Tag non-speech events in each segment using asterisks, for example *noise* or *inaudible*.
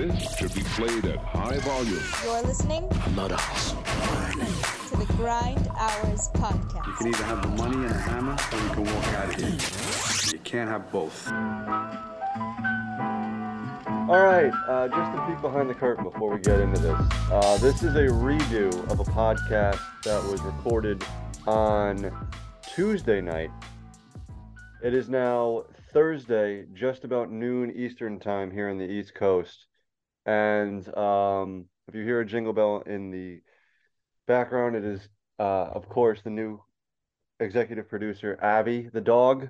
This should be played at high volume. You're listening I'm not a hustler. to the Grind Hours podcast. You can either have the money and a hammer, or you can walk out of here. You can't have both. All right, uh, just a peek behind the curtain before we get into this. Uh, this is a redo of a podcast that was recorded on Tuesday night. It is now Thursday, just about noon Eastern time here on the East Coast. And um, if you hear a jingle bell in the background, it is, uh, of course, the new executive producer, Abby, the dog. Um,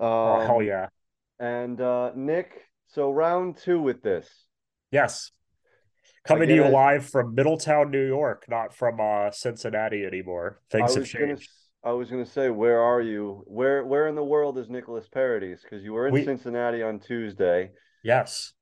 Oh, hell yeah. And uh, Nick, so round two with this. Yes. Coming to you live from Middletown, New York, not from uh, Cincinnati anymore. Things I have was gonna, changed. s- I was gonna say, where are you? Where where in the world is Nicholas Parodies? Because you were in We- Cincinnati on Tuesday. Yes.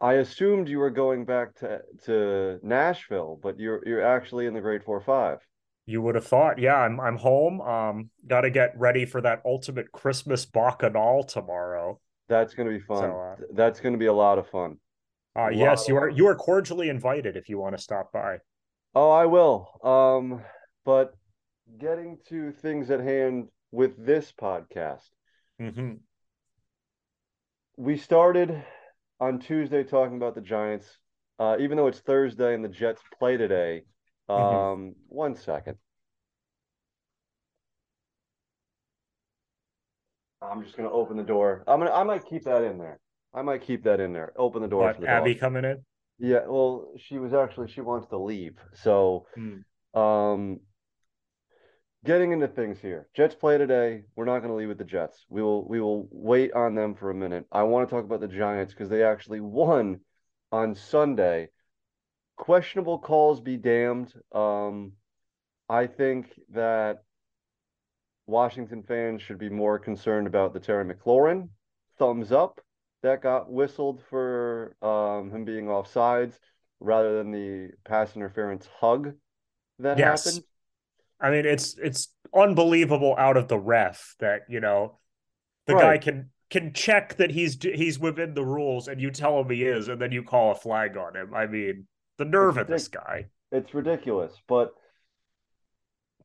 I assumed you were going back to to Nashville, but you're you're actually in the grade Four Five. You would have thought, yeah, I'm I'm home. Um, got to get ready for that ultimate Christmas bacchanal tomorrow. That's gonna be fun. So, uh, That's gonna be a lot of fun. Uh, yes, you are you are cordially invited if you want to stop by. Oh, I will. Um, but getting to things at hand with this podcast. hmm we started on Tuesday talking about the Giants. Uh, even though it's Thursday and the Jets play today. Um, Mhm. one second. I'm just gonna open the door. I'm gonna. I might keep that in there. I might keep that in there. Open the door What, the Abby dog. coming in? Yeah. Well, she was actually she wants to leave. So, Hmm. um, getting into things here. Jets play today. We're not going to leave with the Jets. We will we will wait on them for a minute. I want to talk about the Giants because they actually won on Sunday. Questionable calls be damned. Um, I think that Washington fans should be more concerned about the Terry McLaurin thumbs up that got whistled for um, him being offsides rather than the pass interference hug that Yes. happened. I mean, it's it's unbelievable out of the ref that you know the guy can can check that he's he's within the rules, and you tell him he is, and then you call a flag on him. I mean, the nerve of this guy. It's ridiculous, but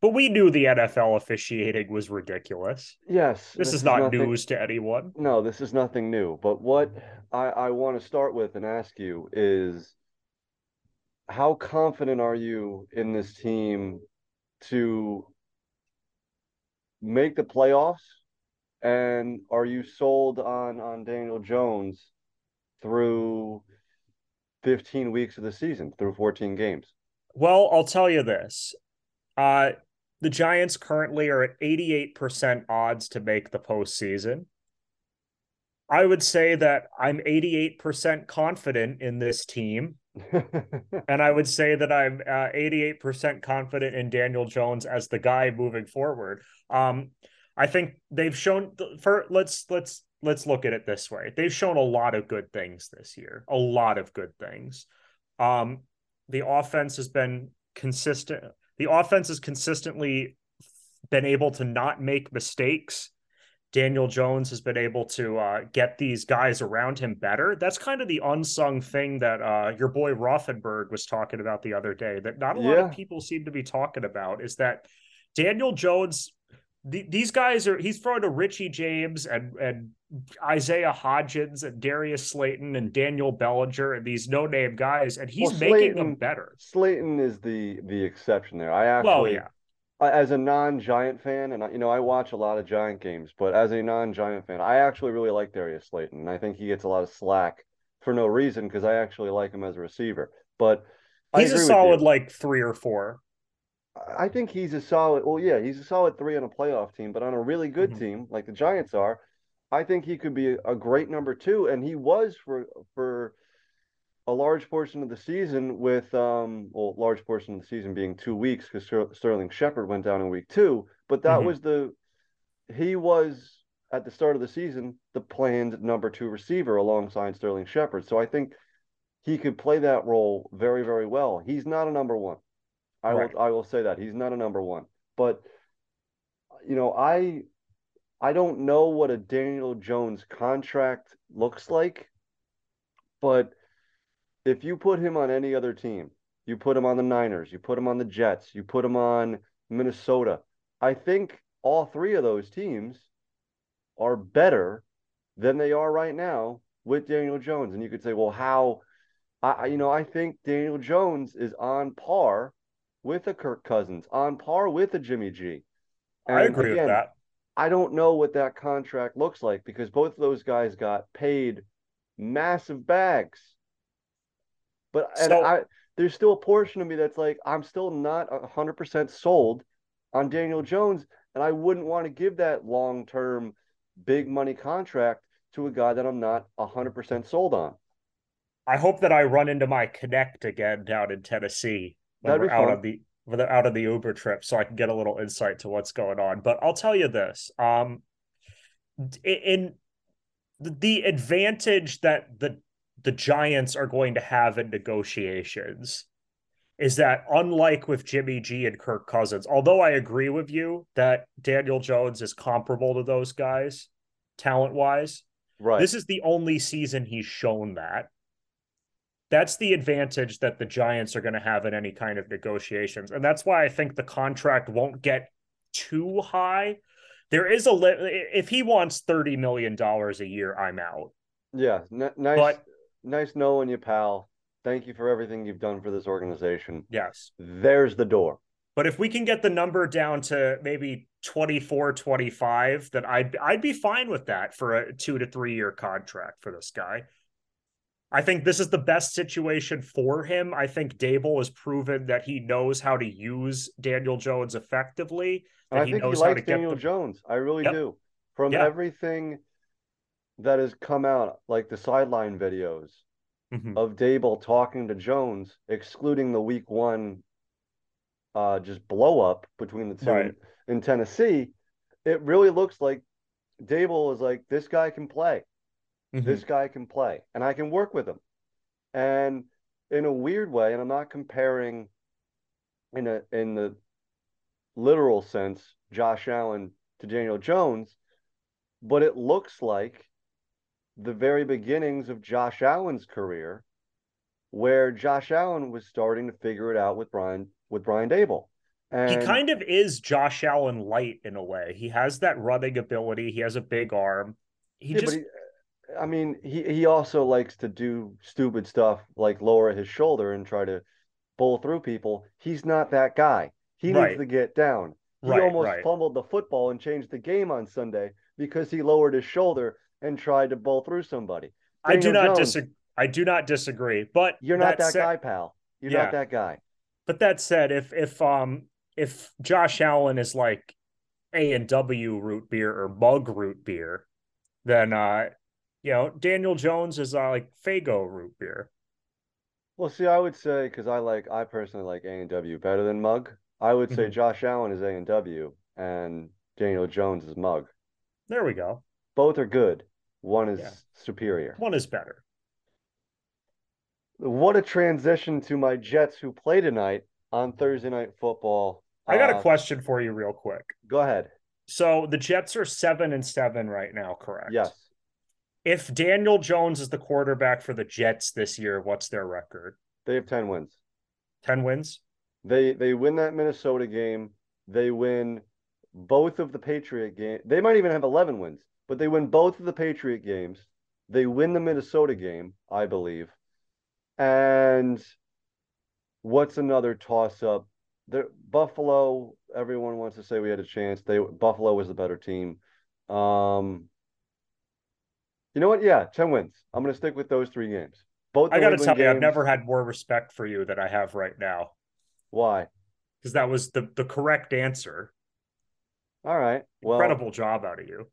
But we knew the NFL officiating was ridiculous. yes, This, is not nothing- news to anyone. No, this is nothing new. But what I, I want to start with and ask you is how confident are you in this team to make the playoffs? And are you sold on on Daniel Jones through 15 weeks of the season, through 14 games? Well, I'll tell you this. Uh the Giants currently are at 88% odds to make the postseason. I would say that I'm 88% confident in this team. *laughs* And I would say that I'm uh, 88% confident in Daniel Jones as the guy moving forward. Um, I think they've shown for let's let's let's look at it this way. They've shown a lot of good things this year. A lot of good things. Um, the offense has been consistent. The offense has consistently been able to not make mistakes. Daniel Jones has been able to uh, get these guys around him better. That's kind of the unsung thing that uh, your boy Rothenberg was talking about the other day. That not a lot Yeah. of people seem to be talking about is that Daniel Jones. th- these guys are he's throwing to Richie James and and Isaiah Hodgins and Darius Slayton and Daniel Bellinger and these no name guys, and he's Well, making them better. Slayton is the the exception there. I actually Well, yeah. As a non-Giant fan, and you know, I watch a lot of Giant games, but as a non-Giant fan, I actually really like Darius Slayton, and I think he gets a lot of slack for no reason because I actually like him as a receiver. But He's a solid like three or four. I think he's a solid. Well, yeah, he's a solid three on a playoff team, but on a really good Mhm. team like the Giants are, I think he could be a, a great number two, and he was for for a large portion of the season. With um, well, large portion of the season being two weeks because Sterling Shepard went down in week two, but that Mhm. was the he was at the start of the season the planned number two receiver alongside Sterling Shepard. So I think he could play that role very, very well. He's not a number one. I Right. will I will say that. He's not a number one. But you know, I I don't know what a Daniel Jones contract looks like, but if you put him on any other team, you put him on the Niners, you put him on the Jets, you put him on Minnesota, I think all three of those teams are better than they are right now with Daniel Jones. And you could say, well, how? I, you know, I think Daniel Jones is on par with a Kirk Cousins, on par with a Jimmy G. And I agree again, with that. I don't know what that contract looks like because both of those guys got paid massive bags. But and so, I, there's still a portion of me that's like, I'm still not 100% sold on Daniel Jones. And I wouldn't want to give that long term, big money contract to a guy that I'm not 100% sold on. I hope that I run into my connect again down in Tennessee when That'd we're out on the out of the Uber trip, so I can get a little insight to what's going on. But I'll tell you this: um, in the advantage that the the Giants are going to have in negotiations is that unlike with Jimmy G and Kirk Cousins, although I agree with you that Daniel Jones is comparable to those guys talent wise, right? This is the only season he's shown that. That's the advantage that the Giants are going to have in any kind of negotiations. And that's why I think the contract won't get too high. There is a li- if he wants 30 million dollars a year, I'm out. Yeah, n- nice but, nice knowing you, pal. Thank you for everything you've done for this organization. Yes. There's the door. But if we can get the number down to maybe 24, 25, then I'd I'd be fine with that for a two to three year contract for this guy. I think this is the best situation for him. I think Daboll has proven that he knows how to use Daniel Jones effectively. That I he think knows he likes Daniel the... Jones. I really yep. do. From yep. everything that has come out, like the sideline videos mm-hmm. of Daboll talking to Jones, excluding the week one uh, just blow up between the two right. in, Tennessee, it really looks like Daboll is like, this guy can play. Mm-hmm. This guy can play, and I can work with him. And in a weird way, and I'm not comparing in a in the literal sense Josh Allen to Daniel Jones, but it looks like the very beginnings of Josh Allen's career, where Josh Allen was starting to figure it out with Brian with Brian Daboll. And he kind of is Josh Allen light in a way. He has that running ability. He has a big arm. He yeah, just I mean, he he also likes to do stupid stuff like lower his shoulder and try to bowl through people. He's not that guy. He right. needs to get down. He right, almost right. fumbled the football and changed the game on Sunday because he lowered his shoulder and tried to bowl through somebody. Daniel I do not disagree. I do not disagree, but you're not that, that guy, pal. You're yeah. not that guy. But that said, if if um if Josh Allen is like A and W root beer or mug root beer, then uh you know, Daniel Jones is uh, like Faygo root beer. Well, see, I would say because I like, I personally like A and W better than Mug. I would say mm-hmm. Josh Allen is A and W, and Daniel Jones is Mug. There we go. Both are good. One is yeah. superior. One is better. What a transition to my Jets who play tonight on Thursday Night Football. I got uh, a question for you, real quick. Go ahead. So the Jets are seven and seven right now, correct? Yes if Daniel Jones is the quarterback for the Jets this year, what's their record? They have 10 wins. 10 wins? They they win that Minnesota game. They win both of the Patriot game. They might even have 11 wins, but they win both of the Patriot games. They win the Minnesota game, I believe. And what's another toss up? The Buffalo, everyone wants to say we had a chance. They Buffalo was the better team. Um, you know what? Yeah, 10 wins. I'm going to stick with those three games. Both I got to tell games. you, I've never had more respect for you than I have right now. Why? Because that was the, the correct answer. All right. Well, Incredible job out of you.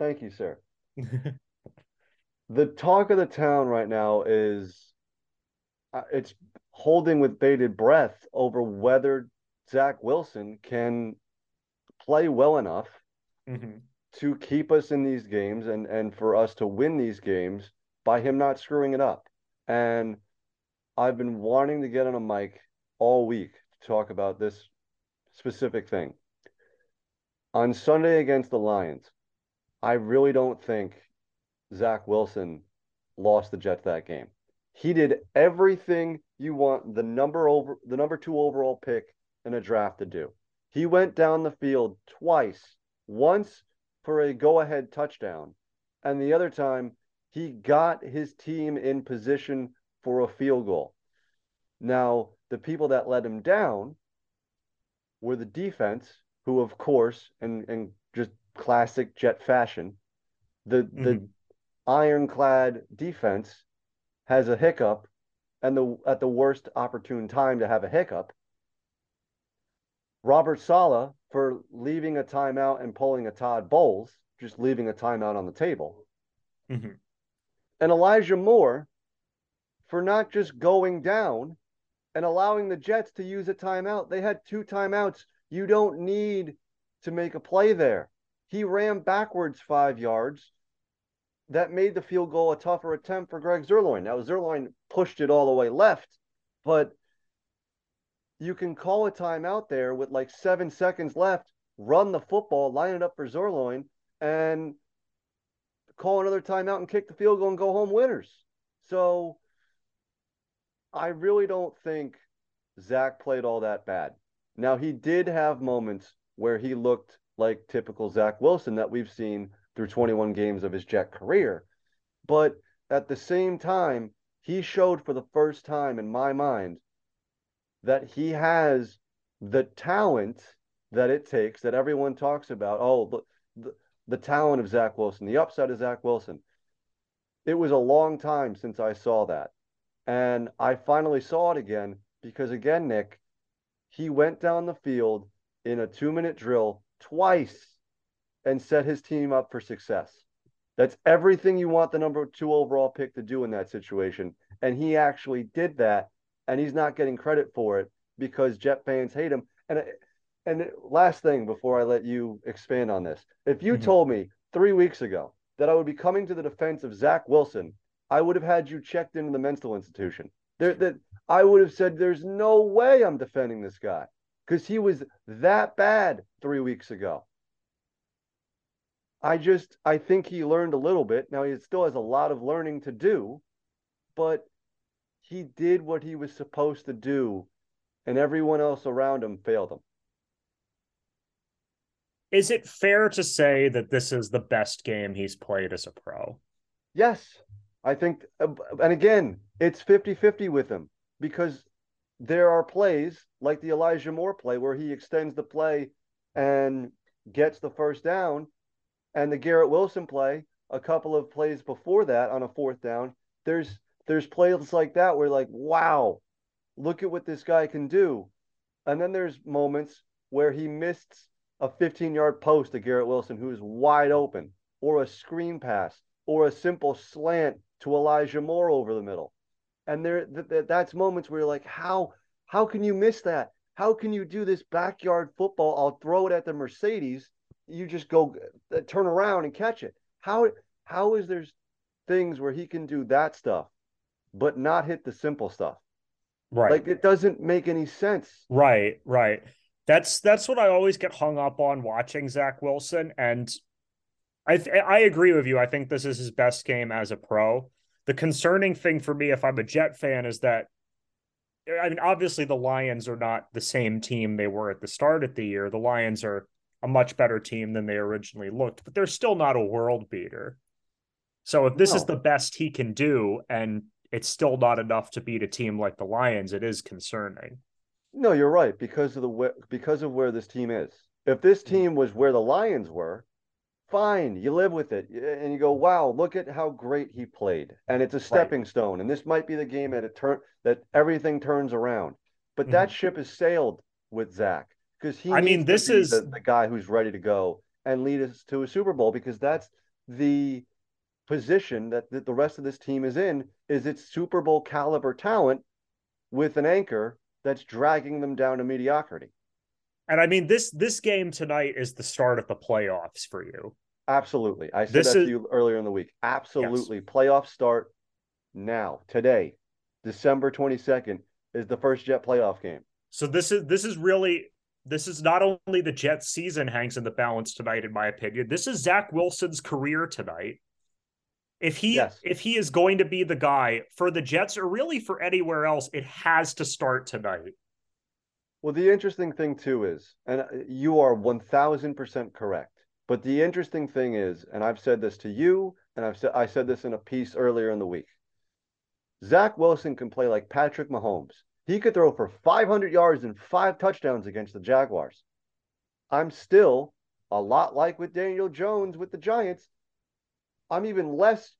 Thank you, sir. *laughs* the talk of the town right now is uh, it's holding with bated breath over whether Zach Wilson can play well enough mm-hmm to keep us in these games and and for us to win these games by him not screwing it up. And I've been wanting to get on a mic all week to talk about this specific thing. On Sunday against the Lions, I really don't think Zach Wilson lost the Jets that game. He did everything you want the number over the number two overall pick in a draft to do. He went down the field twice, once for a go-ahead touchdown, and the other time he got his team in position for a field goal. Now, the people that let him down were the defense, who, of course, and and just classic Jet fashion, the mm-hmm. the ironclad defense has a hiccup, and the at the worst opportune time to have a hiccup. Robert Saleh for leaving a timeout and pulling a Todd Bowles, just leaving a timeout on the table. Mm-hmm. And Elijah Moore for not just going down and allowing the Jets to use a timeout. They had two timeouts. You don't need to make a play there. He ran backwards five yards. That made the field goal a tougher attempt for Greg Zuerlein. Now, Zuerlein pushed it all the way left, but you can call a timeout there with like seven seconds left, run the football, line it up for Zuerlein, and call another timeout and kick the field goal and go home winners. So I really don't think Zach played all that bad. Now he did have moments where he looked like typical Zach Wilson that we've seen through 21 games of his Jet career. But at the same time, he showed for the first time in my mind that he has the talent that it takes that everyone talks about. Oh, the, the, talent of Zach Wilson, the upside of Zach Wilson. It was a long time since I saw that. And I finally saw it again because, again, Nick, he went down the field in a two minute drill twice and set his team up for success. That's everything you want the number two overall pick to do in that situation. And he actually did that. And he's not getting credit for it because Jet fans hate him. And and last thing before I let you expand on this, if you mm-hmm. told me three weeks ago that I would be coming to the defense of Zach Wilson I would have had you checked into the mental institution. There, that I would have said, "There's no way I'm defending this guy because he was that bad three weeks ago." I just, I think he learned a little bit. Now he still has a lot of learning to do, but he did what he was supposed to do, and everyone else around him failed him. Is it fair to say that this is the best game he's played as a pro? Yes. I think, uh, and again, it's 50 50 with him because there are plays like the Elijah Moore play where he extends the play and gets the first down, and the Garrett Wilson play a couple of plays before that on a fourth down. There's there's plays like that where like, wow, look at what this guy can do. And then there's moments where he missed a 15 yard post to Garrett Wilson who's wide open, or a screen pass, or a simple slant to Elijah Moore over the middle. And there th- th- that's moments where you're like, how how can you miss that? How can you do this backyard football? I'll throw it at the Mercedes. You just go uh, turn around and catch it. How how is there things where he can do that stuff, but not hit the simple stuff? Right. Like it doesn't make any sense. Right, right. That's that's what I always get hung up on watching Zach Wilson. And I th- I agree with you. I think this is his best game as a pro. The concerning thing for me, if I'm a Jet fan, is that I mean, obviously the Lions are not the same team they were at the start of the year. The Lions are a much better team than they originally looked, but they're still not a world beater. So if this no. is the best he can do and it's still not enough to beat a team like the Lions, it is concerning. No, you're right because of the because of where this team is. If this mm. team was where the Lions were, fine you live with it and you go wow look at how great he played and it's a stepping right. stone and this might be the game that it turn that everything turns around but mm-hmm. that ship has sailed with zach because he i mean this is the, the, guy who's ready to go and lead us to a super bowl because that's the position that, that the rest of this team is in is its super bowl caliber talent with an anchor that's dragging them down to mediocrity and I mean this this game tonight is the start of the playoffs for you. Absolutely. I said this that is... to you earlier in the week. Absolutely. Yes. Playoffs start now, today. December 22nd is the first Jet playoff game. So this is this is really this is not only the Jets season hangs in the balance tonight, in my opinion. This is Zach Wilson's career tonight. If he Yes. if he is going to be the guy for the Jets or really for anywhere else, it has to start tonight. Well, the interesting thing too is, and uh, you are 1000% correct. But the interesting thing is, and I've said this to you, and I've said I said this in a piece earlier in the week. Zach Wilson can play like Patrick Mahomes. He could throw for 500 yards and five touchdowns against the Jaguars. I'm still a lot like with Daniel Jones with the Giants. I'm even less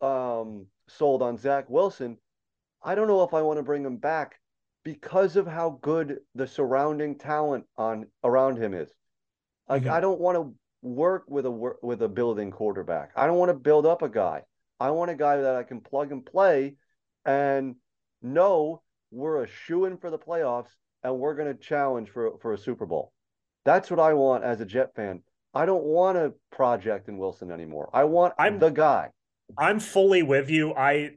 um, sold on Zach Wilson. I don't know if I want to bring him back because of how good the surrounding talent on around him is. Like Mhm. I don't want to work with a with a building quarterback. I don't want to build up a guy. I want a guy that I can plug and play and know we're a shoe in for the playoffs and we're going to challenge for for a Super Bowl. That's what I want as a Jet fan. I don't want a project in Wilson anymore. I want I'm- the guy. I'm fully with you. I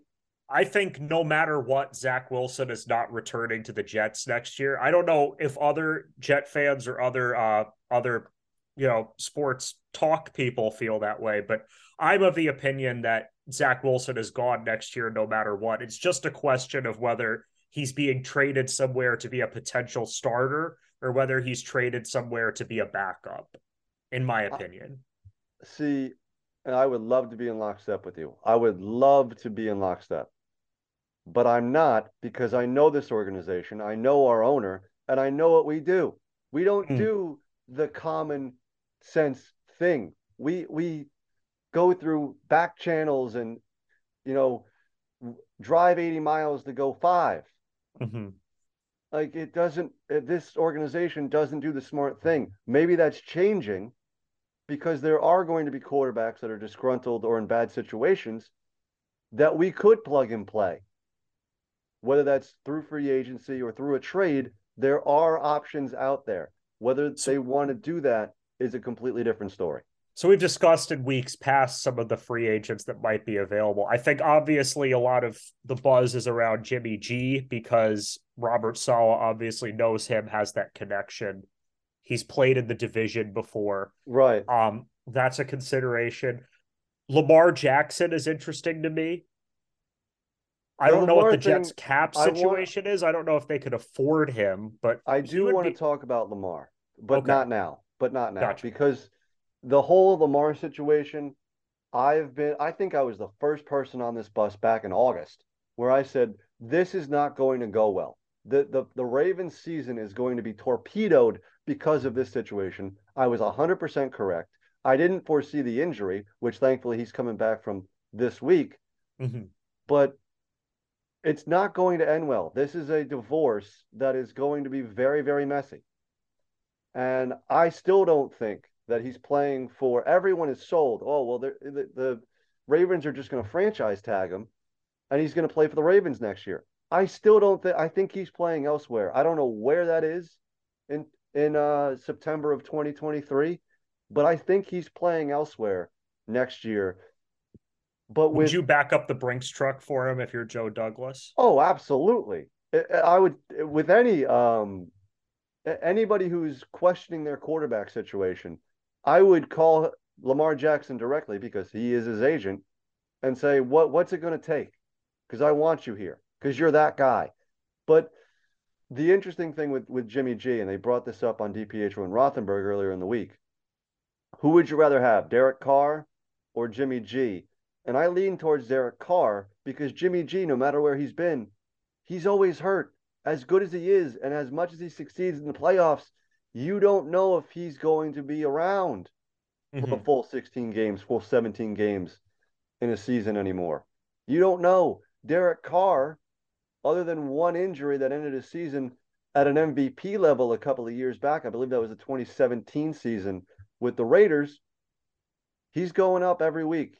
I think no matter what, Zach Wilson is not returning to the Jets next year. I don't know if other Jet fans or other uh other you know sports talk people feel that way, but I'm of the opinion that Zach Wilson is gone next year no matter what. It's just a question of whether he's being traded somewhere to be a potential starter or whether he's traded somewhere to be a backup, in my opinion. See, and I would love to be in lockstep with you. I would love to be in lockstep. But I'm not because I know this organization, I know our owner, and I know what we do. We don't Hmm. do the common sense thing. We we go through back channels and you know drive 80 miles to go 5. Mhm. Like it doesn't uh, this organization doesn't do the smart thing. Maybe that's changing because there are going to be quarterbacks that are disgruntled or in bad situations that we could plug and play. Whether that's through free agency or through a trade, there are options out there. Whether So- they want to do that is a completely different story. So we've discussed in weeks past some of the free agents that might be available. I think obviously a lot of the buzz is around Jimmy G because Robert Saleh obviously knows him, has that connection. He's played in the division before. Right. Um, that's a consideration. Lamar Jackson is interesting to me. I don't know what the Jets thing, cap I want- situation is. I don't know if they could afford him, but I do want be- to talk about Lamar, but Okay. not now. But not now Gotcha. because the whole Lamar situation, I've been I think I was the first person on this bus back in August where I said this is not going to go well. The the the Ravens season is going to be torpedoed because of this situation. I was 100% correct. I didn't foresee the injury, which thankfully he's coming back from this week Mhm. but it's not going to end well. This is a divorce that is going to be very, very messy. And I still don't think that he's playing for everyone is sold. Oh, well, the, the Ravens are just going to franchise tag him and he's going to play for the Ravens next year. I still don't think, I think he's playing elsewhere. I don't know where that is in, in uh, September of 2023, but I think he's playing elsewhere next year. But would with you back up the Brinks truck for him if you're Joe Douglas? Oh, absolutely. I- would with any um anybody who's questioning their quarterback situation, I would call Lamar Jackson directly because he is his agent and say, "What what's it going to take? Because I want you here because you're that guy." But the interesting thing with with Jimmy G, and they brought this up on DPH and Rothenberg earlier in the week. Who would you rather have, Derek Carr or Jimmy G? And I lean towards Derek Carr because Jimmy G, no matter where he's been, he's always hurt. As good as he is, and as much as he succeeds in the playoffs, you don't know if he's going to be around for Mhm. a full 16 games, full 17 games in a season anymore. You don't know. Derek Carr, other than one injury that ended his season at an MVP level a couple of years back, I believe that was the 2017 season with the Raiders, he's going up every week.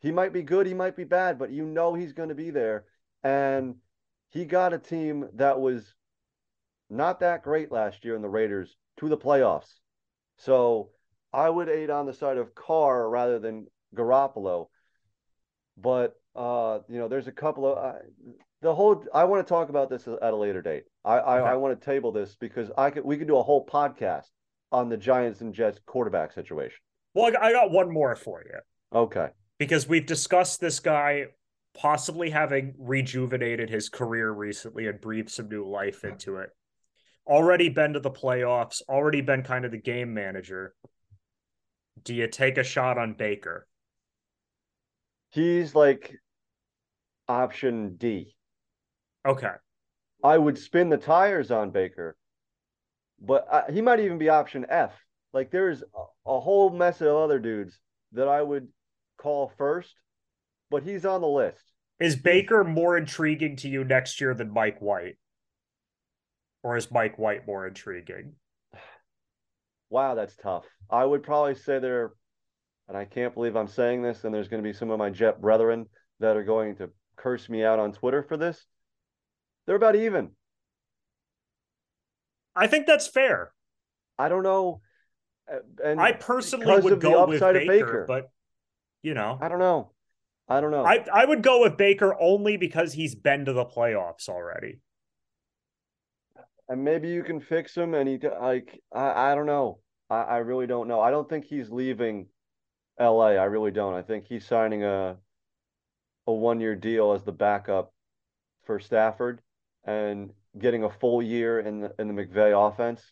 He might be good, he might be bad, but you know he's going to be there. And he got a team that was not that great last year in the Raiders to the playoffs. So I would aid on the side of Carr rather than Garoppolo. But uh, you know, there's a couple of uh, the whole. I want to talk about this at a later date. I I, Okay. I want to table this because I could we could do a whole podcast on the Giants and Jets quarterback situation. Well, I got, I got one more for you. Okay. Because we've discussed this guy possibly having rejuvenated his career recently and breathed some new life into it. Already been to the playoffs, already been kind of the game manager. Do you take a shot on Baker? He's like option D. Okay. I would spin the tires on Baker, but I, he might even be option F. Like there's a, a whole mess of other dudes that I would call first, but he's on the list. Is Baker more intriguing to you next year than Mike White? Or is Mike White more intriguing? *sighs* Wow, that's tough. I would probably say they're, and I can't believe I'm saying this, and there's going to be some of my Jet brethren that are going to curse me out on Twitter for this. They're about even. I think that's fair. I don't know. And I personally would go with Baker, of Baker. but you know, I don't know. I don't know. I I would go with Baker only because he's been to the playoffs already. and maybe you can fix him and he like I, I don't know. I, I really don't know. I don't think he's leaving LA. I really don't. I think he's signing a a one year deal as the backup for Stafford and getting a full year in the in the McVay offense.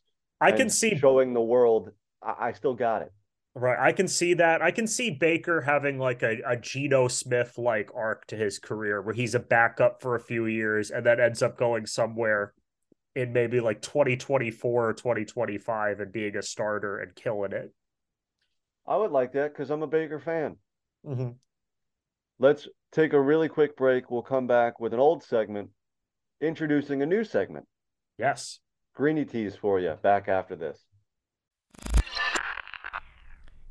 I can see showing the world I, I still got it. Right. I can see that. I can see Baker having like a, a Geno Smith like arc to his career where he's a backup for a few years and then ends up going somewhere in maybe like 2024 or 2025 and being a starter and killing it. I would like that because I'm a Baker fan. Mm-hmm. Let's take a really quick break. We'll come back with an old segment introducing a new segment. Yes. Greeny teas for you back after this.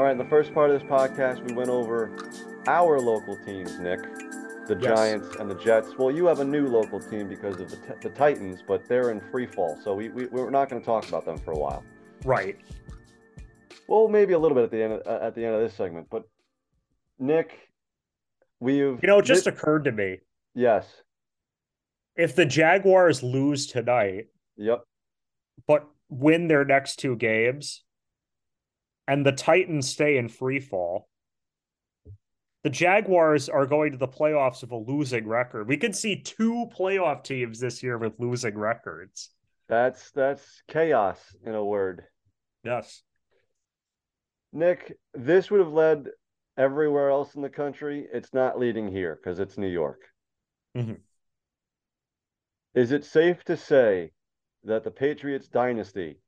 All right, in the first part of this podcast, we went over our local teams, Nick, the Yes. Giants and the Jets. Well, you have a new local team because of the, t- the Titans, but they're in free fall, so we, we we're not going to talk about them for a while. Right. Well, maybe a little bit at the end of, uh, at the end of this segment, but Nick, we've You know, it just occurred to me yes, if the Jaguars lose tonight, yep, but win their next two games, and the Titans stay in free fall, the Jaguars are going to the playoffs with a losing record. We could see two playoff teams this year with losing records. that's that's chaos in a word. Yes. Nick, this would have led everywhere else in the country. It's not leading here because it's New York. Mhm. Is it safe to say that the Patriots dynasty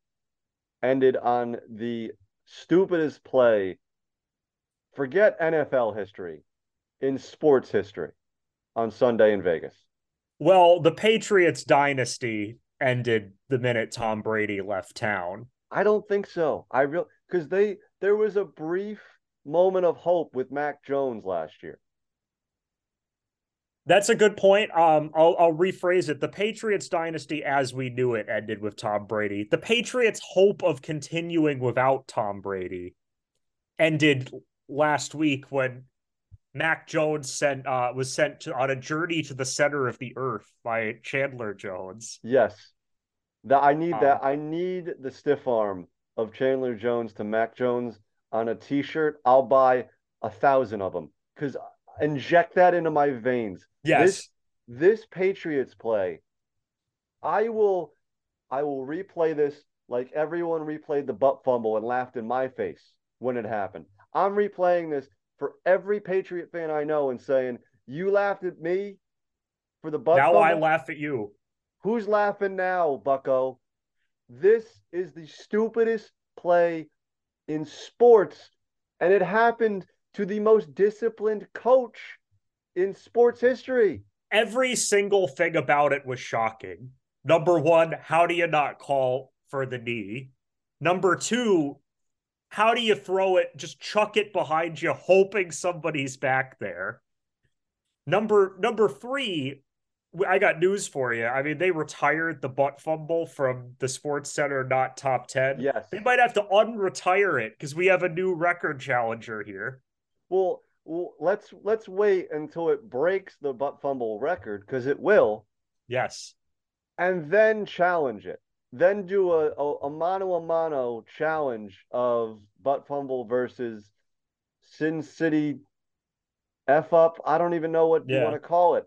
ended on the stupidest play? Forget NFL history, in sports history on Sunday in Vegas. Well, the Patriots dynasty ended the minute Tom Brady left town. I don't think so. I real because they there was a brief moment of hope with Mac Jones last year. That's a good point. Um, I'll I'll rephrase it. The Patriots dynasty, as we knew it, ended with Tom Brady. The Patriots' hope of continuing without Tom Brady ended last week when Mac Jones sent uh was sent to, on a journey to the center of the earth by Chandler Jones. Yes. That I need that. Um, I need the stiff arm of Chandler Jones to Mac Jones on a t-shirt. I'll buy a thousand of them because inject that into my veins. Yes. This this Patriots play, I will I will replay this like everyone replayed the butt fumble and laughed in my face when it happened. I'm replaying this for every Patriot fan I know and saying, You laughed at me for the butt now fumble. I laugh at you. Who's laughing now, Bucko? This is the stupidest play in sports, and it happened to the most disciplined coach in sports history. Every single thing about it was shocking. Number one, how do you not call for the knee? Number two, how do you throw it? Just chuck it behind you, hoping somebody's back there. Number number three, I got news for you. I mean, they retired the butt fumble from the Sports Center not top 10. Yes. They might have to unretire it because we have a new record challenger here. Well, let's let's wait until it breaks the butt fumble record because it will, Yes. and then challenge it. Then do a, a, a mano a mano challenge of butt fumble versus Sin City F up. I don't even know what you want to call it.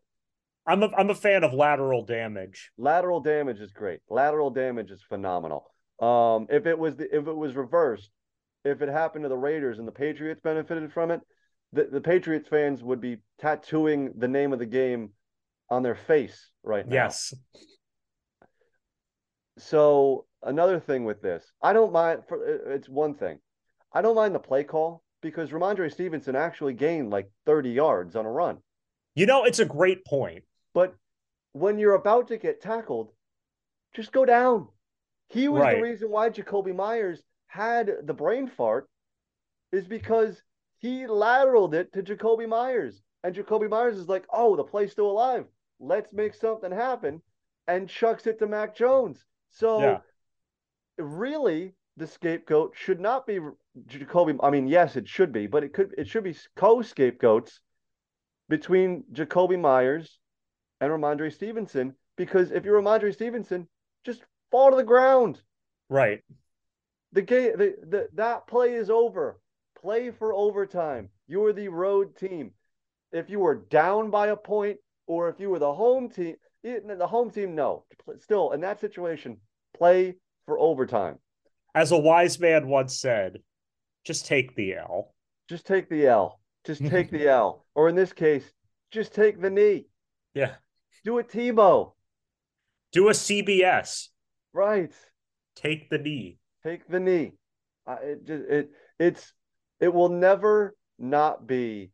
I'm a I'm a fan of lateral damage. Lateral damage is great. Lateral damage is phenomenal. Um, if it was the, if it was reversed, if it happened to the Raiders and the Patriots benefited from it, the, the Patriots fans would be tattooing the name of the game on their face right now. Yes. So another thing with this, I don't mind. For uh, it's one thing, I don't mind the play call because Rhamondre Stevenson actually gained like 30 yards on a run. You know, it's a great point. But when you're about to get tackled, just go down. He was Right. the reason why Jakobi Meyers had the brain fart, is because he lateraled it to Jakobi Meyers. And Jakobi Meyers is like, oh, the play's still alive. Let's make something happen. And chucks it to Mac Jones. So Yeah. really, the scapegoat should not be Jakobi. I mean, yes, it should be, but it could it should be co-scapegoats between Jakobi Meyers and Rhamondre Stevenson. Because if you're Rhamondre Stevenson, just fall to the ground. Right. The game, the, the that play is over. Play for overtime. You are the road team. If you were down by a point, or if you were the home team, the home team, no. Still, in that situation, play for overtime. As a wise man once said, just take the L. Just take the L. Just take the L. *laughs* Or in this case, just take the knee. Yeah. Do a Tebow. Do a CBS. Right. Take the knee. Take the knee. I it just it it's it will never not be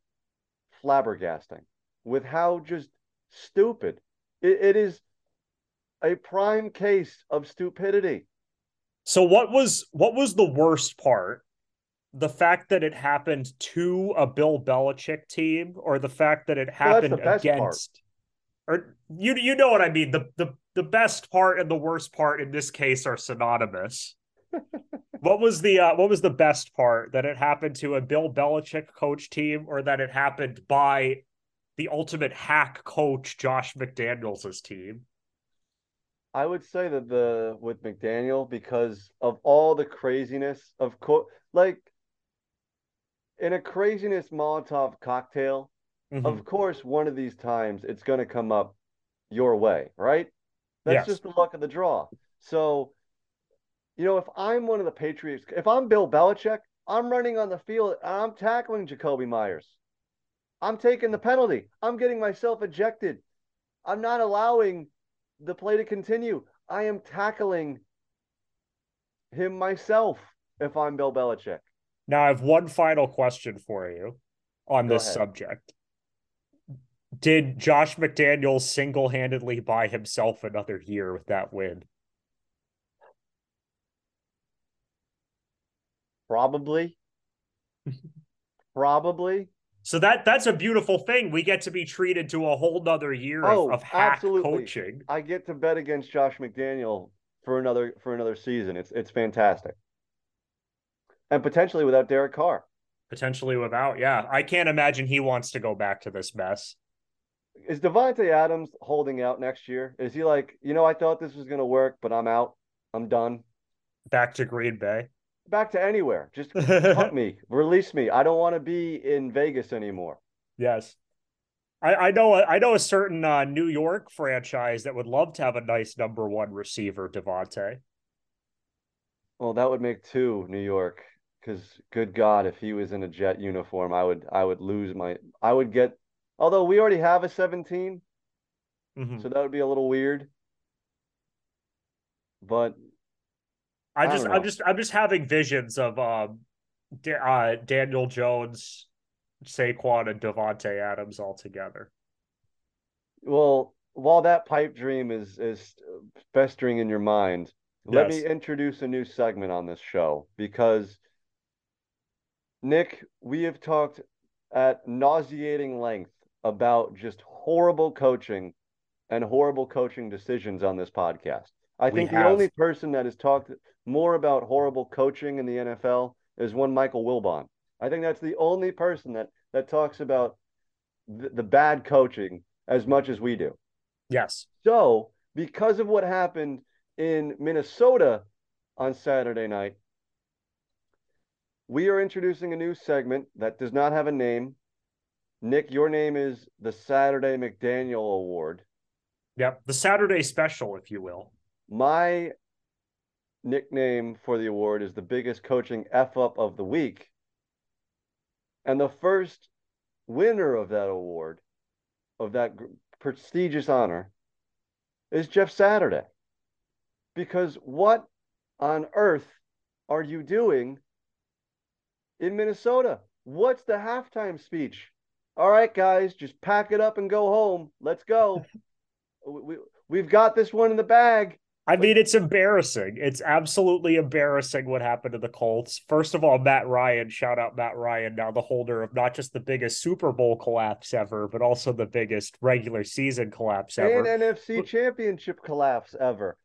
flabbergasting with how just stupid it, it is a prime case of stupidity. So what was what was the worst part? The fact that it happened to a Bill Belichick team, or the fact that it happened the best part. against, or you you know what I mean? The the the best part and the worst part in this case are synonymous. What was the uh, what was the best part that it happened to a Bill Belichick coach team, or that it happened by the ultimate hack coach Josh McDaniels' team? I would say that the with McDaniel because of all the craziness of co- like in a craziness Molotov cocktail, Mhm. of course one of these times it's going to come up your way, right? That's Yes. just the luck of the draw. So, you know, if I'm one of the Patriots, if I'm Bill Belichick, I'm running on the field and I'm tackling Jakobi Meyers. I'm taking the penalty. I'm getting myself ejected. I'm not allowing the play to continue. I am tackling him myself if I'm Bill Belichick. Now, I have one final question for you on Go this ahead. subject. Did Josh McDaniels single handedly buy himself another year with that win? Probably. *laughs* Probably. So that that's a beautiful thing. We get to be treated to a whole nother year Oh, of, of hack absolutely. coaching. I get to bet against Josh McDaniel for another for another season. It's it's fantastic. And potentially without Derek Carr. Potentially without, yeah. I can't imagine he wants to go back to this mess. Is Davante Adams holding out next year? Is he like, you know, I thought this was gonna work, but I'm out. I'm done. Back to Green Bay. Back to anywhere. Just *laughs* cut me. Release me. I don't want to be in Vegas anymore. Yes. I, I know I know a certain uh, New York franchise that would love to have a nice number one receiver, Davante. Well, that would make two New York. Because good God, if he was in a jet uniform, I would I would lose my I would get although we already have a 17, Mhm. so that would be a little weird. But I I just don't I'm just I'm just having visions of um uh, Daniel Jones, Saquon, and Davante Adams all together. well, while that pipe dream is is festering in your mind, let me introduce a new segment on this show because Nick, we have talked at nauseating length about just horrible coaching and horrible coaching decisions on this podcast. I We think the only person that has talked more about horrible coaching in the NFL is one Michael Wilbon. I think that's the only person that that talks about the, the bad coaching as much as we do. Yes. So, because of what happened in Minnesota on Saturday night, we are introducing a new segment that does not have a name. Nick, your name is the Saturday McDaniel Award. Yep. The Saturday special, if you will. My nickname for the award is the biggest coaching F up of the week. And the first winner of that award, of that prestigious honor, is Jeff Saturday. Because what on earth are you doing in Minnesota? What's the halftime speech? All right, guys, just pack it up and go home. Let's go. *laughs* we, we, we've got this one in the bag. I mean, it's embarrassing. It's absolutely embarrassing what happened to the Colts. First of all, Matt Ryan, shout out Matt Ryan, now the holder of not just the biggest Super Bowl collapse ever, but also the biggest regular season collapse ever. and NFC championship collapse ever.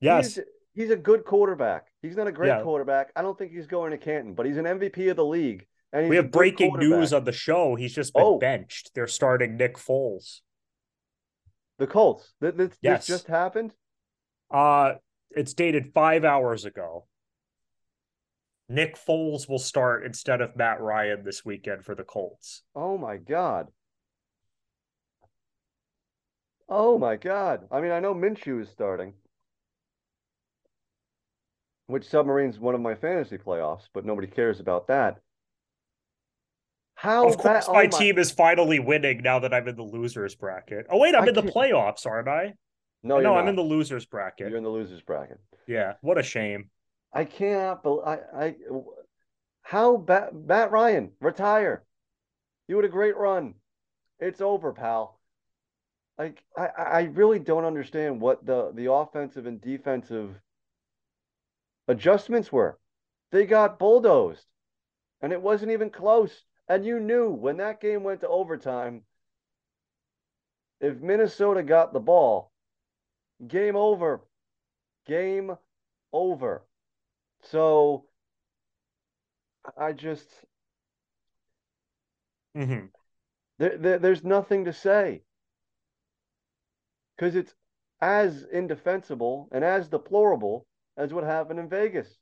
yes. He's, he's a good quarterback. He's not a great Yeah. quarterback. I don't think he's going to Canton, but he's an MVP of the league. And we have breaking news on the show. He's just been Oh. benched. They're starting Nick Foles. the Colts. Th- This, this Yes. just happened. Uh it's dated five hours ago. Nick Foles will start instead of Matt Ryan this weekend for the Colts. Oh my God. Oh my God. I mean, I know Minshew is starting, which submarines one of my fantasy playoffs, but nobody cares about that. How of course, my oh team is finally winning now that I'm in the losers bracket. Oh wait, I'm I in the playoffs, aren't I? No, no, I'm in the losers bracket. You're in the losers bracket. Yeah, what a shame. I cannot. bel I. I. How bad? Matt Ryan retire. You had a great run. It's over, pal. Like I. I really don't understand what the the offensive and defensive adjustments were. They got bulldozed, and it wasn't even close. And you knew when that game went to overtime. If Minnesota got the ball, game over. Game over. So I just hmm there, there there's nothing to say because it's as indefensible and as deplorable as what happened in Vegas.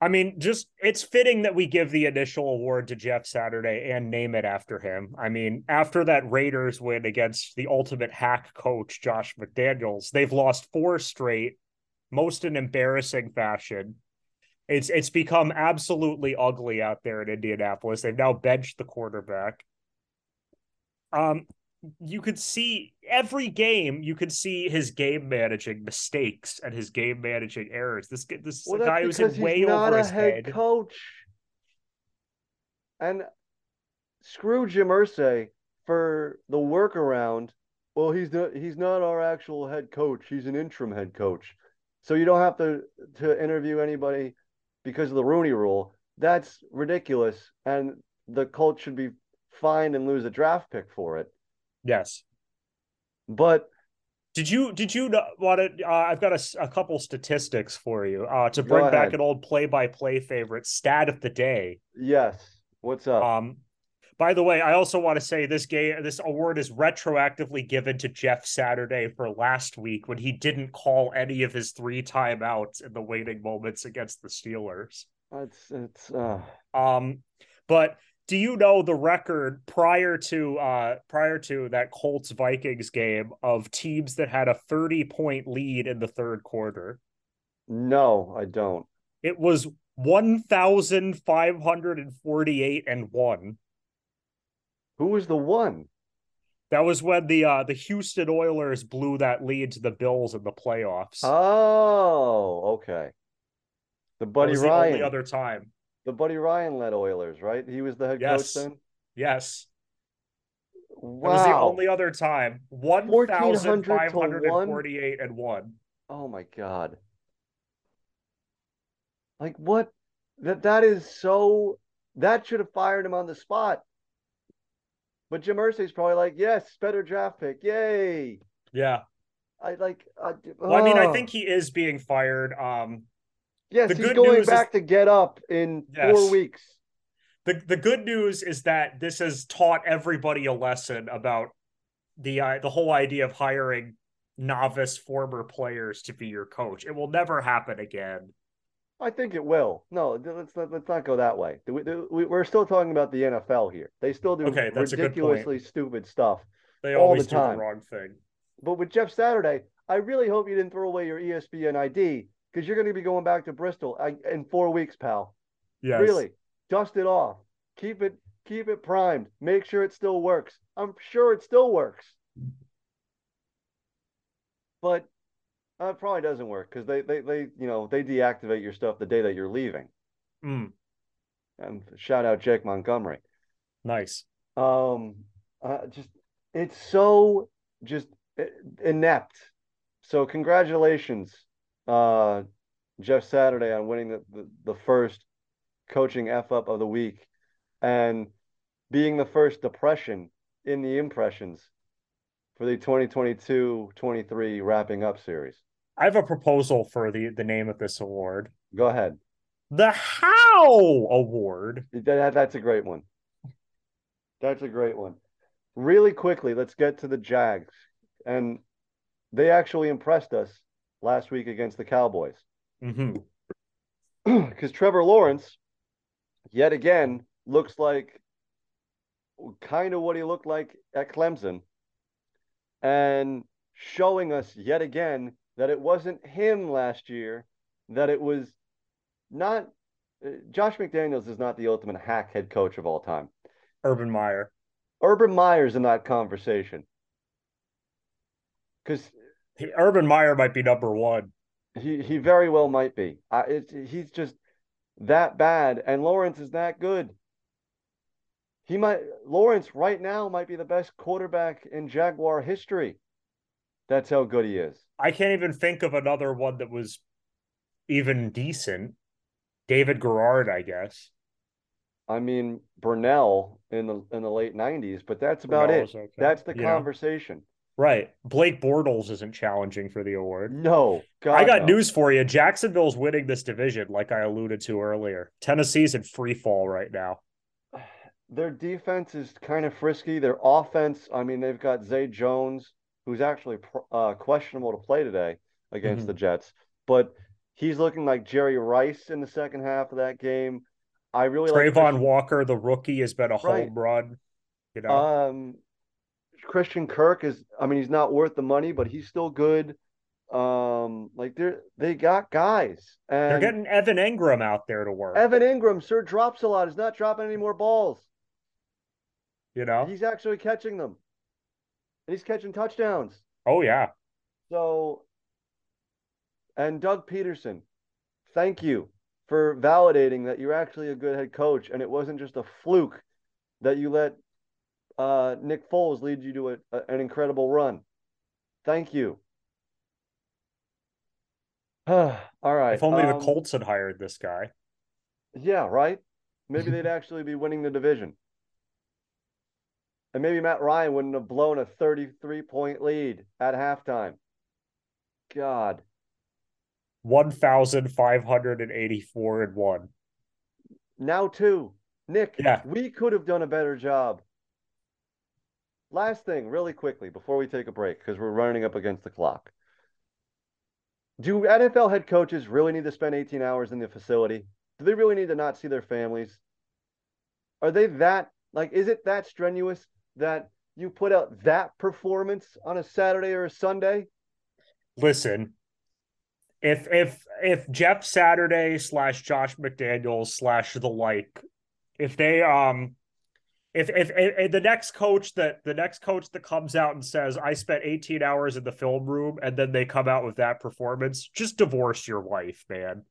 I mean, just it's fitting that we give the initial award to Jeff Saturday and name it after him. I mean, after that Raiders win against the ultimate hack coach, Josh McDaniels, they've lost four straight, most in embarrassing fashion. It's it's become absolutely ugly out there in Indianapolis. They've now benched the quarterback. Um, you could see every game. You could see his game managing mistakes and his game managing errors. This this is Well, guy who's in way over a his head head. coach. And screw Jim Irsay for the workaround. Well, he's not he's not our actual head coach. He's an interim head coach. So you don't have to to interview anybody because of the Rooney rule. That's ridiculous. And the Colts should be fined and lose a draft pick for it. Yes. But Did you did you want to? Uh, I've got a couple statistics for you uh, to bring back an old play by play favorite stat of the day. yes, what's up? Um, by the way, I also want to say this game this award is retroactively given to Jeff Saturday for last week when he didn't call any of his three timeouts in the waiting moments against the Steelers. it's it's uh Um, but do you know the record prior to uh prior to that Colts Vikings game of teams that had a 30 point lead in the third quarter? no, I don't. It was 1548 and 1. Who was the one? That was when the uh the Houston Oilers blew that lead to the Bills in the playoffs. Oh, okay. The that Buddy was the Ryan. only other time. The Buddy Ryan led Oilers, right? He was the head Yes. coach then. Yes. Wow. That was the only other time. 1,400 1,548 and one. Oh my God. Like what? That that is so that should have fired him on the spot. But Jim Irsay's probably like, yes, better draft pick. Yay. Yeah. I like I, Well, I mean, I oh. think he is being fired. Um, yes, the he's going news is- back to get up in Yes. four weeks. the the good news is that this has taught everybody a lesson about the uh, the whole idea of hiring novice former players to be your coach. It will never happen again. I think it will. No, let's not, let's not go that way. We, we, we're still talking about the NFL here. They still do Okay, that's a good point. ridiculously stupid stuff. They All always the do time. the wrong thing. But with Jeff Saturday, I really hope you didn't throw away your ESPN ID because you're going to be going back to Bristol in four weeks, pal. Yes. Really, dust it off. Keep it keep it primed. Make sure it still works. I'm sure it still works. But uh, it probably doesn't work because they, they they you know they deactivate your stuff the day that you're leaving. Mm, And shout out Jake Montgomery. nice. Um, uh, just it's so just inept. So congratulations, uh, Jeff Saturday on winning the, the, the first coaching F up of the week and being the first depression in the impressions for the 2022-23 wrapping up series. I have a proposal for the the name of this award. Go ahead. The How Award. That, that's a great one. That's a great one. Really quickly, let's get to the Jags. And they actually impressed us last week against the Cowboys. *clears throat* Because Trevor Lawrence, yet again, looks like kind of what he looked like at Clemson. And showing us yet again that it wasn't him last year, that it was not. uh, Josh McDaniels is not the ultimate hack head coach of all time. Urban Meyer. Urban Meyer's in that conversation. Because Urban Meyer might be number one. he, he very well might be. I, it's, he's just that bad, and Lawrence is that good. He might Lawrence right now might be the best quarterback in Jaguar history. That's how good he is. I can't even think of another one that was even decent. David Garrard, I guess. I mean Brunell in the in the late '90s, but that's about Brunell it. okay. That's the know? conversation. Right. Blake Bortles isn't challenging for the award. No, God, I got no. news for you. Jacksonville's winning this division, like I alluded to earlier. Tennessee's in free fall right now. Their defense is kind of frisky. Their offense, I mean, they've got Zay Jones, who's actually uh, questionable to play today against Mhm. the Jets, but he's looking like Jerry Rice in the second half of that game. I really like Travon Walker, the rookie, has been a Right. home run. You know, Um, Christian Kirk is, I mean, he's not worth the money, but he's still good. Um, like they're they got guys, And they're getting Evan Engram out there to work. Evan Engram, sir, drops a lot. He's not dropping any more balls. you know, He's actually catching them, and he's catching touchdowns. oh yeah, So, and Doug Pederson, thank you for validating that you're actually a good head coach, and it wasn't just a fluke that you let uh, Nick Foles leads you to a, a- an incredible run. Thank you. *sighs* All right. if only the um, Colts had hired this guy. Yeah, right. Maybe they'd *laughs* actually be winning the division. And maybe Matt Ryan wouldn't have blown a 33 point lead at halftime. God. One thousand five hundred and eighty-four and one. Now, two. Nick, Yeah. we could have done a better job. Last thing, really quickly, before we take a break, because we're running up against the clock. Do NFL head coaches really need to spend 18 hours in the facility? Do they really need to not see their families? Are they that, like, is it that strenuous that you put out that performance on a Saturday or a Sunday? Listen, if if if Jeff Saturday slash Josh McDaniels slash the like, if they um if, if if the next coach that the next coach that comes out and says I spent 18 hours in the film room and then they come out with that performance, just divorce your wife, man.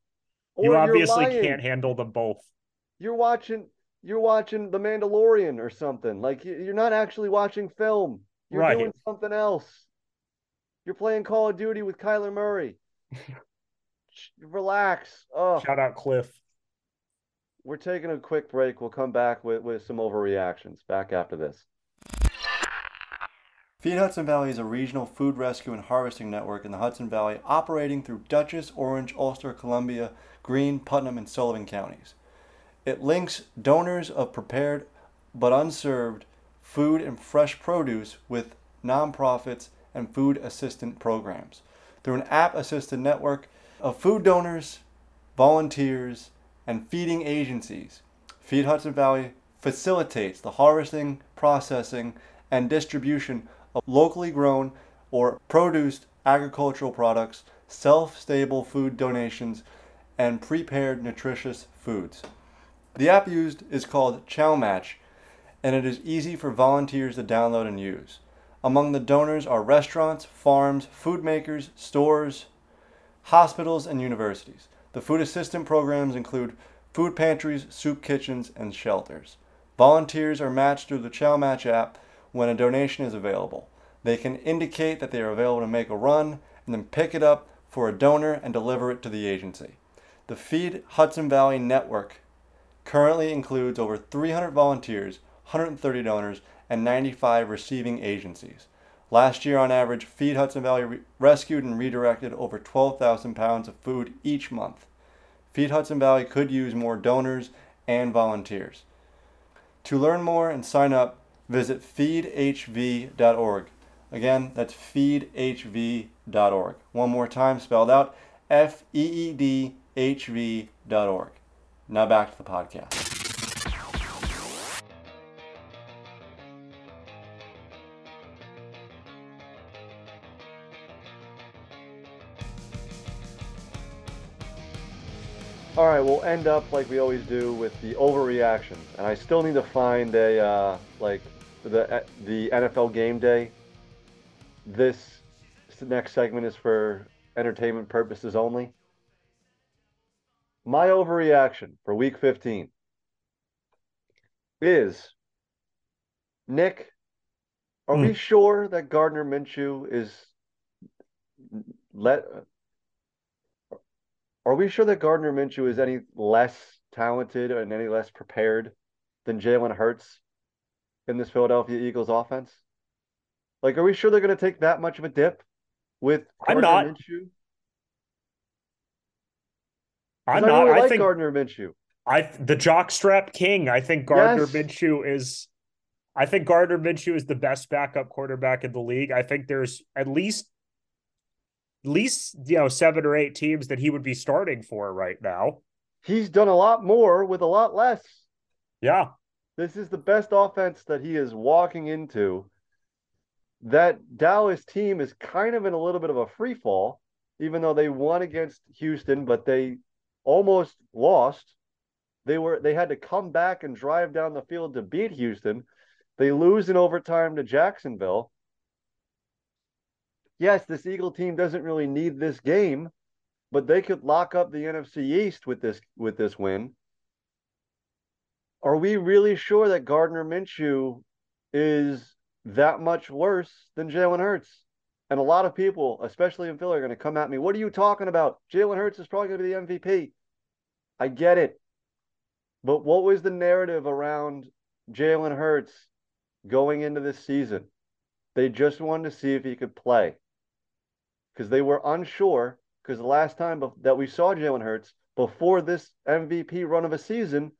Or you obviously can't handle them both. You're watching you're watching The Mandalorian or something. Like you- you're not actually watching film. You're Right. doing something else. You're playing Call of Duty with Kyler Murray. *laughs* Relax. Oh, Shout out Cliff. We're taking a quick break. We'll come back with, with some overreactions. Back after this. Feed Hudson Valley is a regional food rescue and harvesting network in the Hudson Valley operating through Dutchess, Orange, Ulster, Columbia, Greene, Putnam, and Sullivan counties. It links donors of prepared but unserved food and fresh produce with nonprofits and food assistant programs through an app assisted network of food donors, volunteers, and feeding agencies. Feed Hudson Valley facilitates the harvesting, processing, and distribution of locally grown or produced agricultural products, self stable food donations, and prepared nutritious foods. The app used is called Chow Match, and it is easy for volunteers to download and use. Among the donors are restaurants, farms, food makers, stores, hospitals, and universities. The food assistance programs include food pantries, soup kitchens, and shelters. Volunteers are matched through the Chow Match app when a donation is available. They can indicate that they are available to make a run and then pick it up for a donor and deliver it to the agency. The Feed Hudson Valley Network currently includes over 300 volunteers, 130 donors, and 95 receiving agencies. Last year, on average, Feed Hudson Valley re- rescued and redirected over 12,000 pounds of food each month. Feed Hudson Valley could use more donors and volunteers. To learn more and sign up, visit feedhv.org. Again, that's feedhv.org. One more time, spelled out F E E D H V.org. Now back to the podcast. All right, we'll end up like we always do with the overreaction, and I still need to find a uh, like the the NFL game day. This, this next segment is for entertainment purposes only. My overreaction for Week 15 is Nick. Are we sure that Gardner Minshew is let? Are we sure that Gardner Minshew is any less talented and any less prepared than Jalen Hurts in this Philadelphia Eagles offense? Like, are we sure they're going to take that much of a dip with I'm Gardner not. Minshew? I'm I not. really I like think Gardner Minshew. I the jockstrap king. I think Gardner Yes. Minshew is. I think Gardner Minshew is the best backup quarterback in the league. I think there's at least, least you know seven or eight teams that he would be starting for right now. He's done a lot more with a lot less. Yeah, This is the best offense that he is walking into. That Dallas team is kind of in a little bit of a free fall, even though they won against Houston, but they almost lost. They were they had to come back and drive down the field to beat Houston. They lose in overtime to Jacksonville. Yes, this Eagle team doesn't really need this game, but they could lock up the NFC East with this with this win are we really sure that Gardner Minshew is that much worse than Jalen Hurts? And a lot of people, especially in Philly, are going to come at me. What are you talking about? Jalen Hurts is probably going to be the MVP. I get it. But what was the narrative around Jalen Hurts going into this season? They just wanted to see if he could play because they were unsure. Because the last time that we saw Jalen Hurts before this MVP run of a season,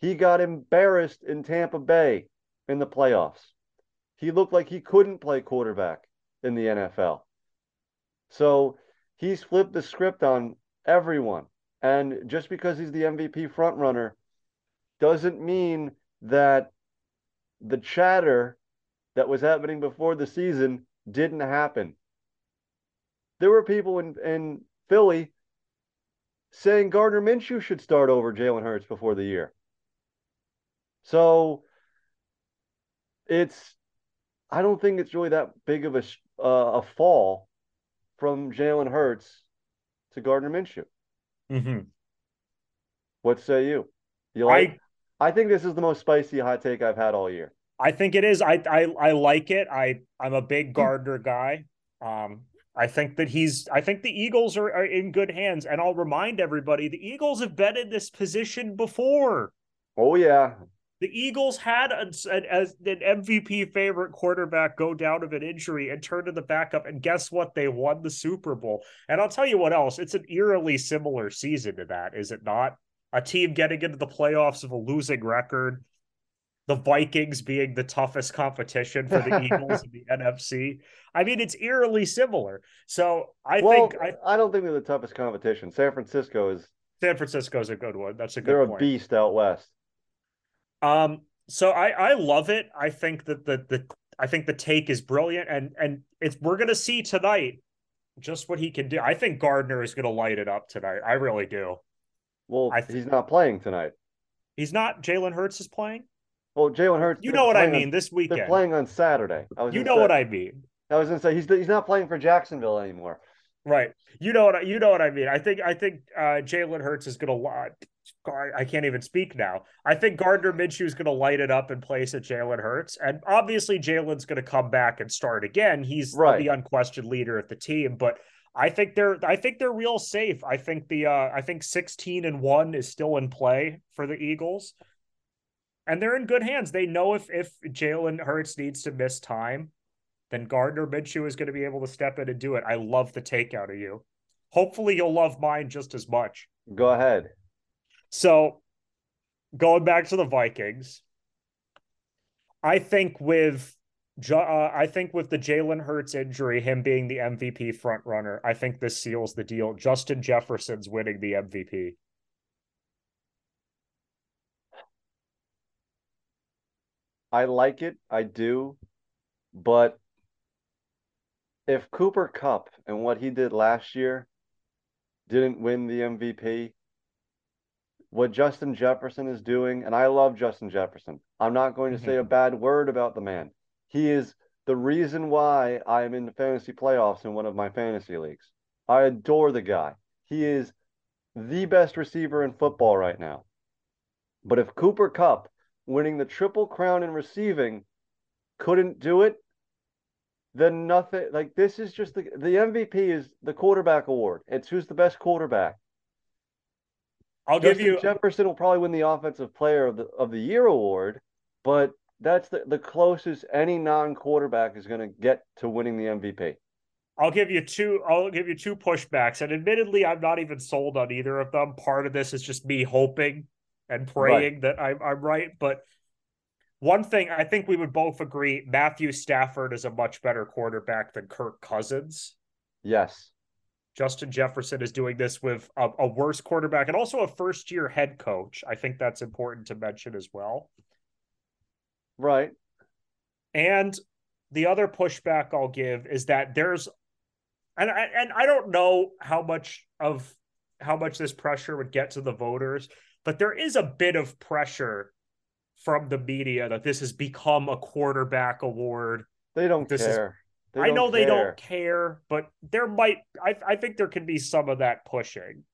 he got embarrassed in Tampa Bay in the playoffs. He looked like he couldn't play quarterback in the NFL. So he's flipped the script on everyone. And just because he's the MVP frontrunner doesn't mean that the chatter that was happening before the season didn't happen. There were people in, in Philly saying Gardner Minshew should start over Jalen Hurts before the year. So it's I don't think it's really that big of a uh, a fall from Jalen Hurts to Gardner Minshew. hmm What say you? You like? I think this is the most spicy hot take I've had all year. I think it is. I I I like it. I I'm a big Gardner guy. Um, I think that he's. I think the Eagles are, are in good hands, and I'll remind everybody: the Eagles have been in this position before. Oh yeah, The Eagles had a, an, as an MVP favorite quarterback go down of an injury and turn to the backup, and guess what? They won the Super Bowl. And I'll tell you what else. It's an eerily similar season to that, is it not? A team getting into the playoffs of a losing record the Vikings being the toughest competition for the Eagles in the *laughs* NFC. I mean, it's eerily similar. So I well, think I, I don't think they're the toughest competition. San Francisco is San Francisco's a good one. That's a good they're a beast out west. Um, so I I love it. I think that the the I think the take is brilliant, and and it's we're gonna see tonight just what he can do. I think Gardner is gonna light it up tonight. I really do. Well, th- he's not playing tonight. He's not. Jalen Hurts is playing. Well, Jalen Hurts. You know what I playing on- mean. This weekend. they're playing on Saturday. I was You know say- what I mean. I was gonna say he's he's not playing for Jacksonville anymore. Right. You know what I, you know what I mean. I think I think uh Jalen Hurts is gonna lot I can't even speak now. I think Gardner Minshew is gonna light it up in place at Jalen Hurts. And obviously Jalen's gonna come back and start again. He's Right. the unquestioned leader of the team, but I think they're I think they're real safe. I think the uh I think 16 and 1 is still in play for the Eagles. And they're in good hands. They know if if Jalen Hurts needs to miss time, then Gardner Minshew is going to be able to step in and do it. I love the take out of you. Hopefully, you'll love mine just as much. Go ahead. So, going back to the Vikings, I think with uh, I think with the Jalen Hurts injury, him being the MVP front runner, I think this seals the deal. Justin Jefferson's winning the MVP. I like it. I do. But if Cooper Kupp and what he did last year didn't win the MVP, what Justin Jefferson is doing, and I love Justin Jefferson. I'm not going to say a mm-hmm. bad word about the man. He is the reason why I am in the fantasy playoffs in one of my fantasy leagues. I adore the guy. He is the best receiver in football right now. But if Cooper Kupp winning the triple crown in receiving couldn't do it, then nothing like this is just the the MVP is the quarterback award. It's who's the best quarterback. I'll Justin give you Jefferson will probably win the offensive player of the of the year award, but that's the, the closest any non-quarterback is going to get to winning the MVP. I'll give you two. I'll give you two pushbacks, and admittedly, I'm not even sold on either of them. Part of this is just me hoping and praying that I'm, I'm right. But one thing I think we would both agree: Matthew Stafford is a much better quarterback than Kirk Cousins. Yes. Justin Jefferson is doing this with a, a worse quarterback and also a first year head coach. I think that's important to mention as well. Right. And the other pushback I'll give is that there's, and I, and I don't know how much of how much this pressure would get to the voters, but there is a bit of pressure from the media that this has become a quarterback award. They don't This is- care. They I don't know they don't care, but there might. I I think there could be some of that pushing.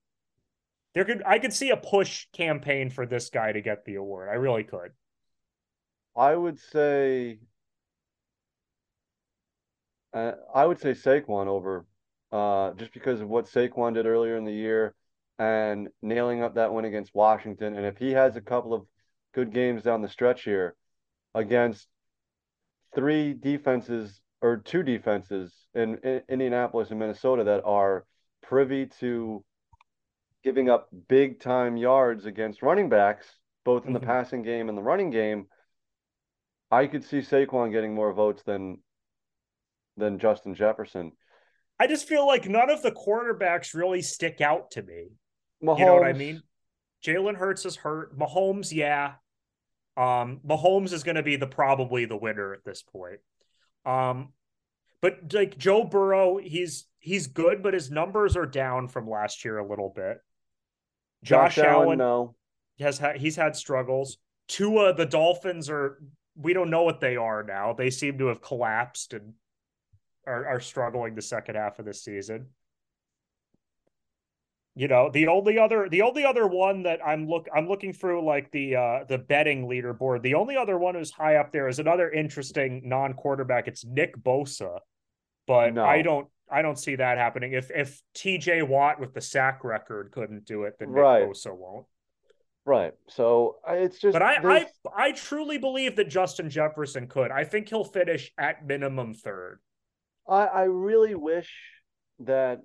There could I could see a push campaign for this guy to get the award. I really could. I would say uh, I would say Saquon over uh, just because of what Saquon did earlier in the year and nailing up that win against Washington. And if he has a couple of good games down the stretch here against three defenses or two defenses in, in Indianapolis and Minnesota that are privy to giving up big time yards against running backs, both in the Mhm. passing game and the running game, I could see Saquon getting more votes than than Justin Jefferson. I just feel like none of the quarterbacks really stick out to me. Mahomes, You know what I mean? Jalen Hurts is hurt. Mahomes, yeah. Um, Mahomes is going to be the probably the winner at this point. Um, but like Joe Burrow, he's he's good, but his numbers are down from last year a little bit. Josh, Allen, no. has had he's had struggles. Tua, the Dolphins are we don't know what they are now. They seem to have collapsed and are, are struggling the second half of the season. You know the only other the only other one that i'm look i'm looking through like the uh the betting leaderboard the only other one who's high up there is another interesting non-quarterback it's nick bosa but No. i don't i don't see that happening if if tj watt with the sack record couldn't do it then nick Right. bosa won't Right. So it's just. but I, I i truly believe that justin jefferson could i think he'll finish at minimum third I, I really wish that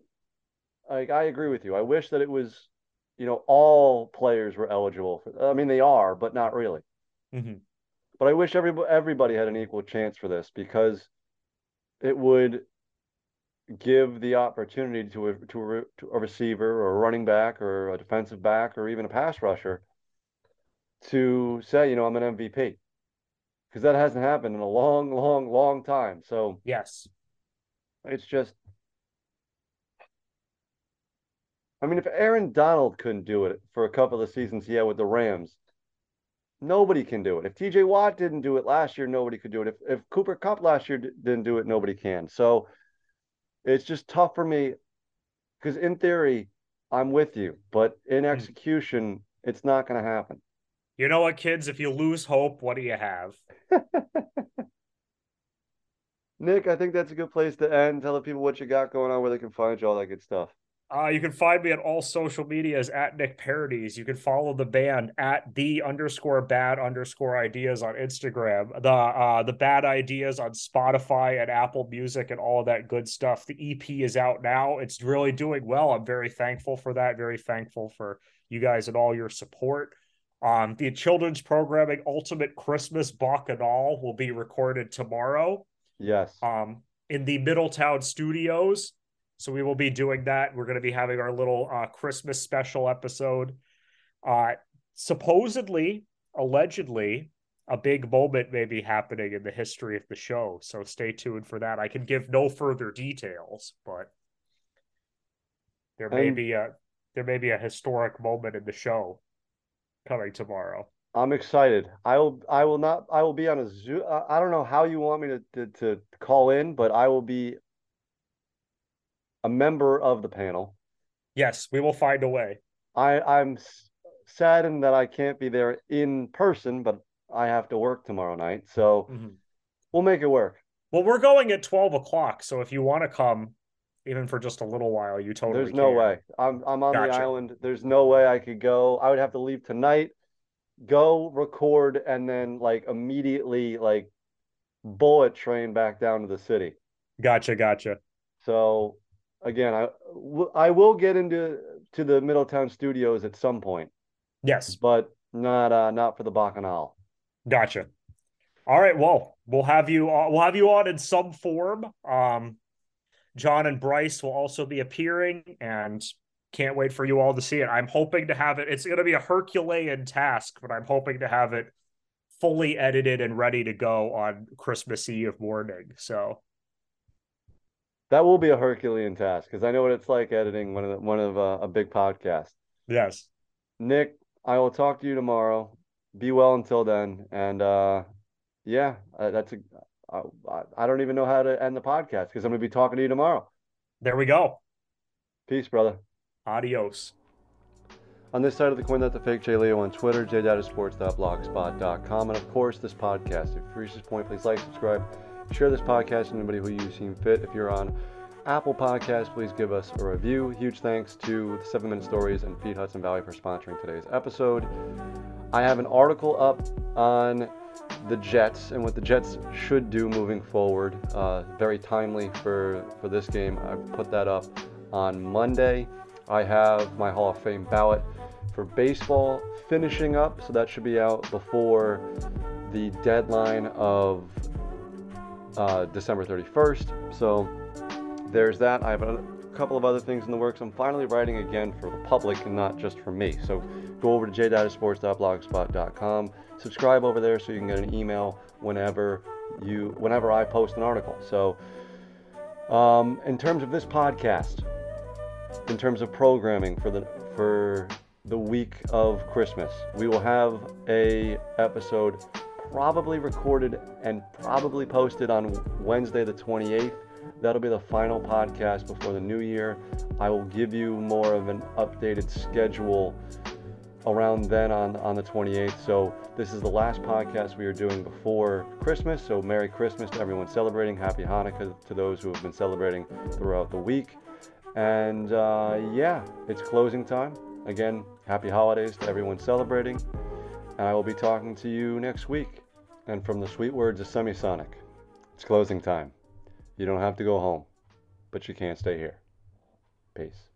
like I agree with you. I wish that it was, you know, all players were eligible for I mean they are, but not really. Mhm. But I wish everybody everybody had an equal chance for this because it would give the opportunity to a, to a, to a receiver or a running back or a defensive back or even a pass rusher to say, you know, I'm an MVP. Because that hasn't happened in a long, long, long time. So yes it's just, I mean, if Aaron Donald couldn't do it for a couple of seasons he had with the Rams, nobody can do it. If TJ Watt didn't do it last year, nobody could do it. If if Cooper Kupp last year d- didn't do it, nobody can. So it's just tough for me because in theory, I'm with you, but in hmm. execution, it's not going to happen. you know what kids if you lose hope what do you have *laughs* Nick, I think that's a good place to end. Tell the people what you got going on, where they can find you, all that good stuff. Uh, you can find me on all social medias at Nick Parodies. You can follow the band at the underscore bad underscore ideas on Instagram. The uh the bad ideas on Spotify and Apple Music and all of that good stuff. The EP is out now. It's really doing well. I'm very thankful for that. Very thankful for you guys and all your support. Um, the children's programming Ultimate Christmas Bacchanal will be recorded tomorrow Yes. um, in the Middletown studios. So we will be doing that. We're going to be having our little uh, Christmas special episode. Uh, supposedly, allegedly, a big moment may be happening in the history of the show. So stay tuned for that. I can give no further details, but there may And- be a there may be a historic moment in the show coming tomorrow. I'm excited. I will. I will not. I will be on a Zoom. I don't know how you want me to, to to call in, but I will be a member of the panel. Yes, we will find a way. I I'm saddened that I can't be there in person, but I have to work tomorrow night, so mm-hmm. we'll make it work. Well, we're going at twelve o'clock, so if you want to come, even for just a little while, you totally. There's no can. way. I'm I'm on the island. There's no way I could go. I would have to leave tonight, go record, and then like immediately like bullet train back down to the city. Gotcha, gotcha. So again, I I will get into to the Middletown studios at some point, Yes, but not uh not for the Bacchanal. gotcha. All right, well, we'll have you. Uh, we'll have you on in some form. Um, John and Bryce will also be appearing, and can't wait for you all to see it. I'm hoping to have it. It's going to be a Herculean task, but I'm hoping to have it fully edited and ready to go on Christmas Eve morning. So That will be a Herculean task because I know what it's like editing one of the, one of uh, a big podcast. yes, Nick, I will talk to you tomorrow. Be well until then, and uh, yeah, uh, that's a. I, I- I don't even know how to end the podcast because I'm going to be talking to you tomorrow. there we go. Peace, brother. Adios. On this side of the coin, that's the fake J Leo on Twitter, jdatasports.blogspot.com, and of course, this podcast. If you reach this point, please like, subscribe, share this podcast with anybody who you seem fit. If you're on Apple Podcasts, please give us a review. Huge thanks to the Seven Minute Stories and Feed Hudson Valley for sponsoring today's episode. I have an article up on the Jets and what the Jets should do moving forward. Uh, very timely for for this game. I put that up on Monday. I have my Hall of Fame ballot for baseball finishing up, so that should be out before the deadline of uh, December 31st. So there's that. I have a couple of other things in the works. I'm finally writing again for the public and not just for me. So go over to jdatasports.blogspot.com. Subscribe over there so you can get an email whenever you whenever I post an article. So um, in terms of this podcast, in terms of programming for the for the week of Christmas, we will have a episode probably recorded and probably posted on Wednesday the 28th That'll be the final podcast before the new year. I will give you more of an updated schedule around then on, on the 28th. So this is the last podcast we are doing before Christmas. So Merry Christmas to everyone celebrating. Happy Hanukkah to those who have been celebrating throughout the week. And uh, yeah, it's closing time. Again, happy holidays to everyone celebrating. And I will be talking to you next week. And from the sweet words of Semisonic, it's closing time. You don't have to go home, but you can't stay here. Peace.